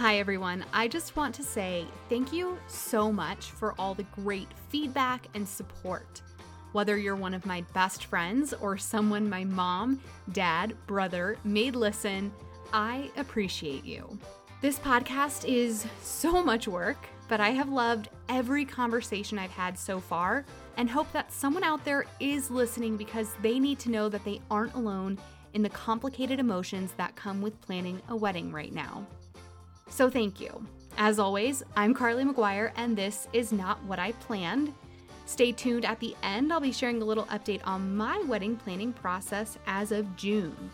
Hi, everyone. I just want to say thank you so much for all the great feedback and support. Whether you're one of my best friends or someone my mom, dad, brother made listen, I appreciate you. This podcast is so much work, but I have loved every conversation I've had so far and hope that someone out there is listening because they need to know that they aren't alone in the complicated emotions that come with planning a wedding right now. So, thank you. As always, I'm Carly McGuire, and this is not what I planned. Stay tuned at the end, I'll be sharing a little update on my wedding planning process as of June.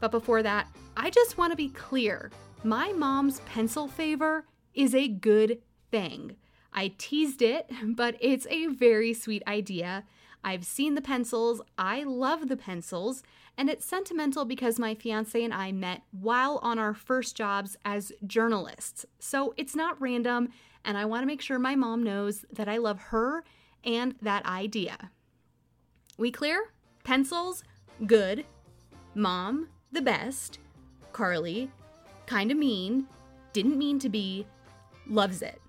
But before that, I just want to be clear my mom's pencil favor is a good thing. I teased it, but it's a very sweet idea. I've seen the pencils, I love the pencils, and it's sentimental because my fiance and I met while on our first jobs as journalists. So it's not random, and I want to make sure my mom knows that I love her and that idea. We clear? Pencils? Good. Mom? The best. Carly? Kinda mean. Didn't mean to be. Loves it.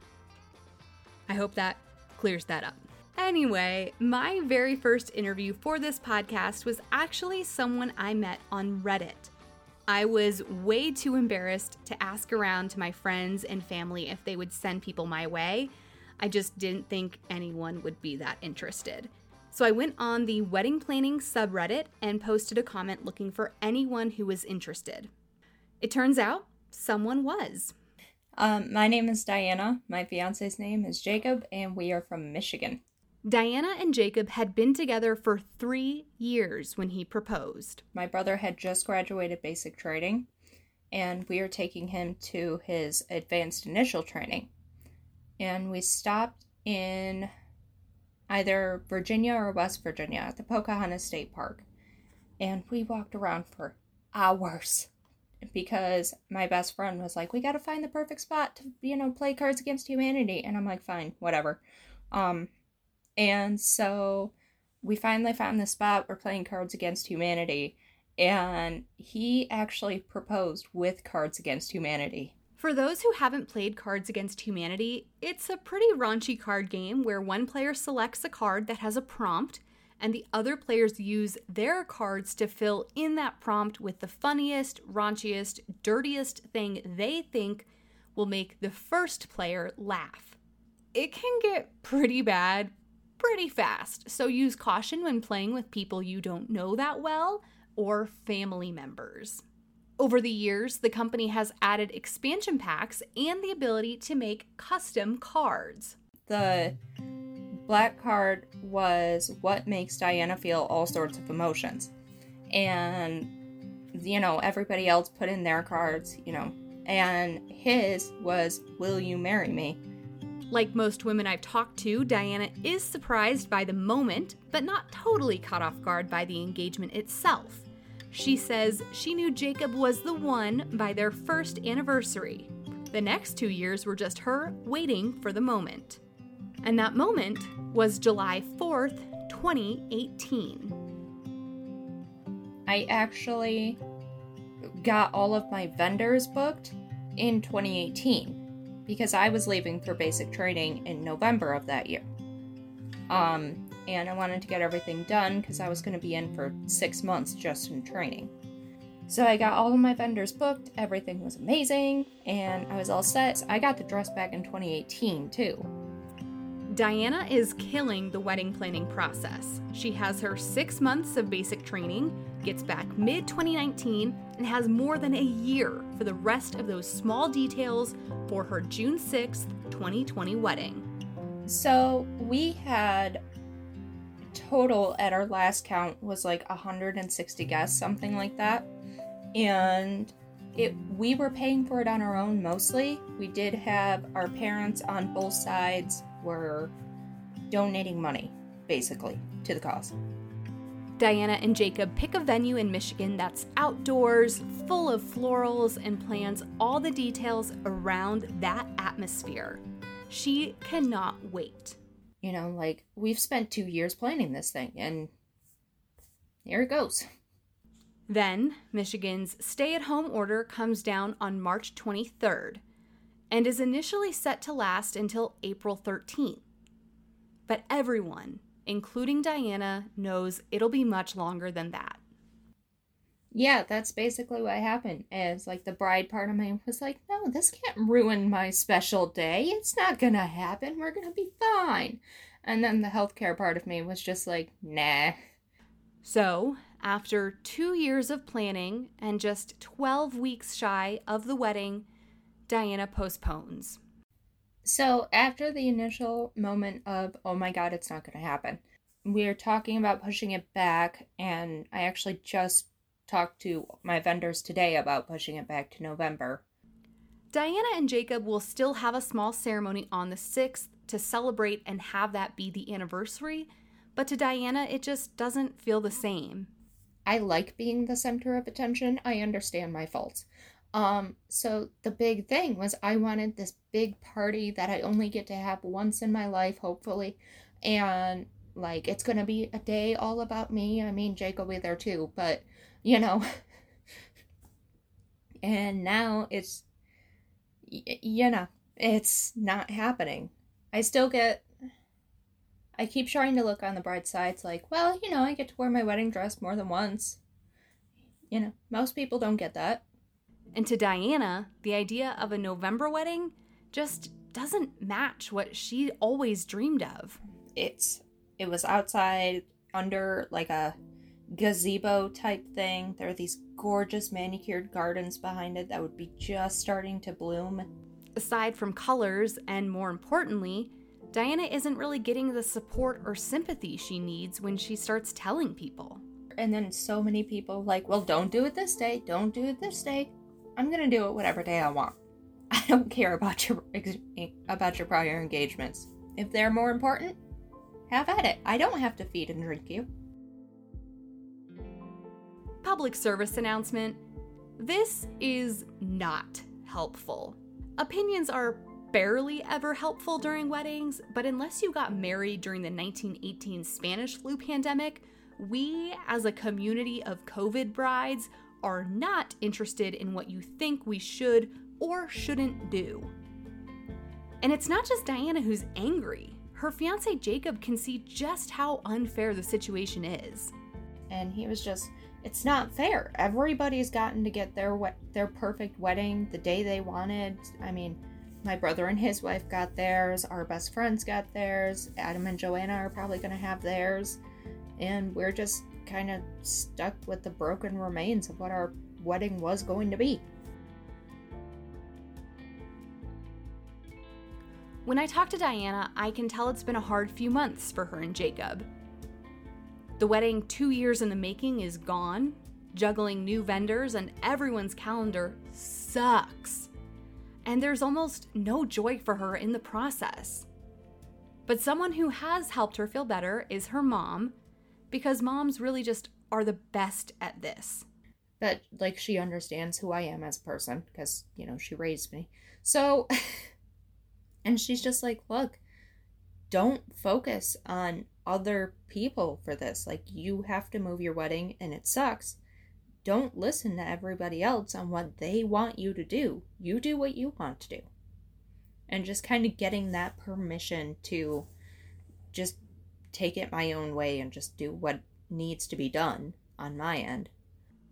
I hope that clears that up. Anyway, my very first interview for this podcast was actually someone I met on Reddit. I was way too embarrassed to ask around to my friends and family if they would send people my way. I just didn't think anyone would be that interested. So I went on the wedding planning subreddit and posted a comment looking for anyone who was interested. It turns out someone was. Um, my name is Diana. My fiance's name is Jacob, and we are from Michigan. Diana and Jacob had been together for three years when he proposed. My brother had just graduated basic training, and we are taking him to his advanced initial training. And we stopped in either Virginia or West Virginia at the Pocahontas State Park. And we walked around for hours because my best friend was like, "We got to find the perfect spot to, you know, play Cards Against Humanity." And I'm like, "Fine, whatever." Um and so we finally found the spot we're playing Cards Against Humanity and he actually proposed with Cards Against Humanity. For those who haven't played Cards Against Humanity, it's a pretty raunchy card game where one player selects a card that has a prompt and the other players use their cards to fill in that prompt with the funniest, raunchiest, dirtiest thing they think will make the first player laugh. It can get pretty bad pretty fast, so use caution when playing with people you don't know that well or family members. Over the years, the company has added expansion packs and the ability to make custom cards. The black card was what makes Diana feel all sorts of emotions. And, you know, everybody else put in their cards, you know, and his was, Will you marry me? Like most women I've talked to, Diana is surprised by the moment, but not totally caught off guard by the engagement itself. She says she knew Jacob was the one by their first anniversary. The next two years were just her waiting for the moment. And that moment was July 4th, 2018. I actually got all of my vendors booked in 2018 because I was leaving for basic training in November of that year. Um, and I wanted to get everything done because I was going to be in for six months just in training. So I got all of my vendors booked, everything was amazing, and I was all set. So I got the dress back in 2018 too. Diana is killing the wedding planning process. She has her six months of basic training, gets back mid 2019, and has more than a year for the rest of those small details for her June 6th, 2020 wedding. So we had total at our last count was like 160 guests, something like that. And it we were paying for it on our own mostly. We did have our parents on both sides were donating money, basically, to the cause. Diana and Jacob pick a venue in Michigan that's outdoors, full of florals, and plans all the details around that atmosphere. She cannot wait. You know, like, we've spent two years planning this thing, and here it goes. Then, Michigan's stay at home order comes down on March 23rd and is initially set to last until April 13th. But everyone, including Diana, knows it'll be much longer than that. Yeah, that's basically what happened. Is like the bride part of me was like, no, this can't ruin my special day. It's not gonna happen. We're gonna be fine. And then the healthcare part of me was just like, nah. So, after two years of planning and just 12 weeks shy of the wedding, Diana postpones. So, after the initial moment of, oh my god, it's not going to happen, we're talking about pushing it back, and I actually just talked to my vendors today about pushing it back to November. Diana and Jacob will still have a small ceremony on the 6th to celebrate and have that be the anniversary, but to Diana, it just doesn't feel the same. I like being the center of attention. I understand my faults. Um, so the big thing was I wanted this big party that I only get to have once in my life, hopefully. And like it's gonna be a day all about me. I mean Jake will be there too, but you know. and now it's you know, it's not happening. I still get I keep trying to look on the bright side. It's like, well, you know, I get to wear my wedding dress more than once. You know, most people don't get that. And to Diana, the idea of a November wedding just doesn't match what she always dreamed of. It's it was outside under like a gazebo type thing. There are these gorgeous manicured gardens behind it that would be just starting to bloom. Aside from colors and more importantly, Diana isn't really getting the support or sympathy she needs when she starts telling people. And then so many people like, well, don't do it this day, don't do it this day. I'm gonna do it whatever day I want. I don't care about your about your prior engagements. If they're more important, have at it. I don't have to feed and drink you. Public service announcement. This is not helpful. Opinions are barely ever helpful during weddings, but unless you got married during the 1918 Spanish flu pandemic, we as a community of COVID brides are not interested in what you think we should or shouldn't do. And it's not just Diana who's angry. Her fiance Jacob can see just how unfair the situation is. And he was just it's not fair. Everybody's gotten to get their we- their perfect wedding the day they wanted. I mean, my brother and his wife got theirs. Our best friends got theirs. Adam and Joanna are probably going to have theirs. And we're just kind of stuck with the broken remains of what our wedding was going to be. When I talk to Diana, I can tell it's been a hard few months for her and Jacob. The wedding, two years in the making, is gone. Juggling new vendors and everyone's calendar sucks. And there's almost no joy for her in the process. But someone who has helped her feel better is her mom, because moms really just are the best at this. That, like, she understands who I am as a person, because, you know, she raised me. So, and she's just like, look, don't focus on other people for this. Like, you have to move your wedding and it sucks. Don't listen to everybody else on what they want you to do. You do what you want to do. And just kind of getting that permission to just take it my own way and just do what needs to be done on my end.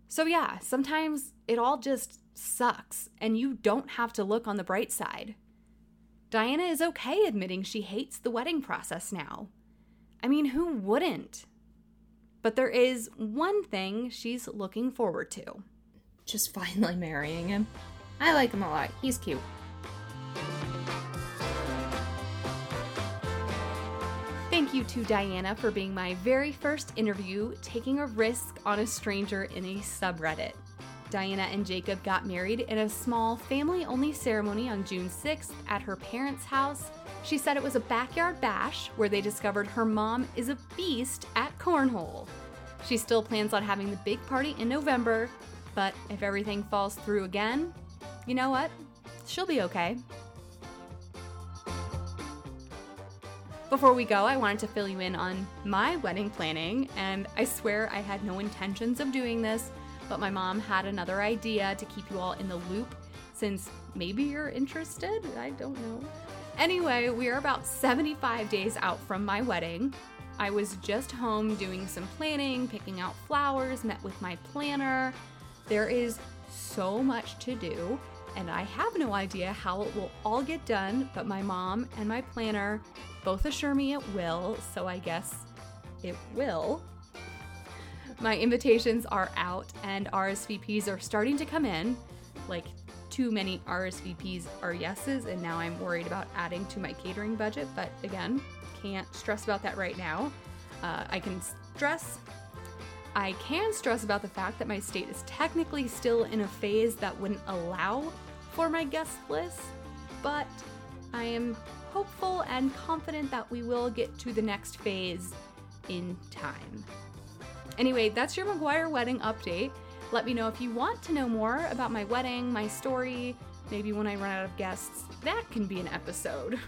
So, yeah, sometimes it all just sucks, and you don't have to look on the bright side. Diana is okay admitting she hates the wedding process now. I mean, who wouldn't? But there is one thing she's looking forward to. Just finally marrying him. I like him a lot. He's cute. You to Diana for being my very first interview, taking a risk on a stranger in a subreddit. Diana and Jacob got married in a small family only ceremony on June 6th at her parents' house she said it was a backyard bash where they discovered her mom is a beast at cornhole. She still plans on having the big party in November, but if everything falls through again, you know what? She'll be okay. Before we go, I wanted to fill you in on my wedding planning, and I swear I had no intentions of doing this, but my mom had another idea to keep you all in the loop since maybe you're interested. I don't know. Anyway, we are about 75 days out from my wedding. I was just home doing some planning, picking out flowers, met with my planner. There is so much to do, and I have no idea how it will all get done, but my mom and my planner both assure me it will, so I guess it will. My invitations are out and RSVPs are starting to come in. Like too many RSVPs are yeses, and now I'm worried about adding to my catering budget, but again, can't stress about that right now. Uh, I can stress I can stress about the fact that my state is technically still in a phase that wouldn't allow for my guest list, but I am hopeful and confident that we will get to the next phase in time. Anyway, that's your McGuire wedding update. Let me know if you want to know more about my wedding, my story, maybe when I run out of guests. That can be an episode.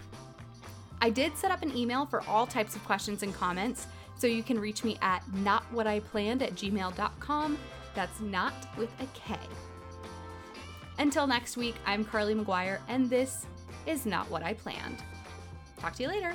I did set up an email for all types of questions and comments, so you can reach me at notwhatiplanned at gmail.com. That's not with a K. Until next week, I'm Carly McGuire, and this is Not What I Planned. Talk to you later.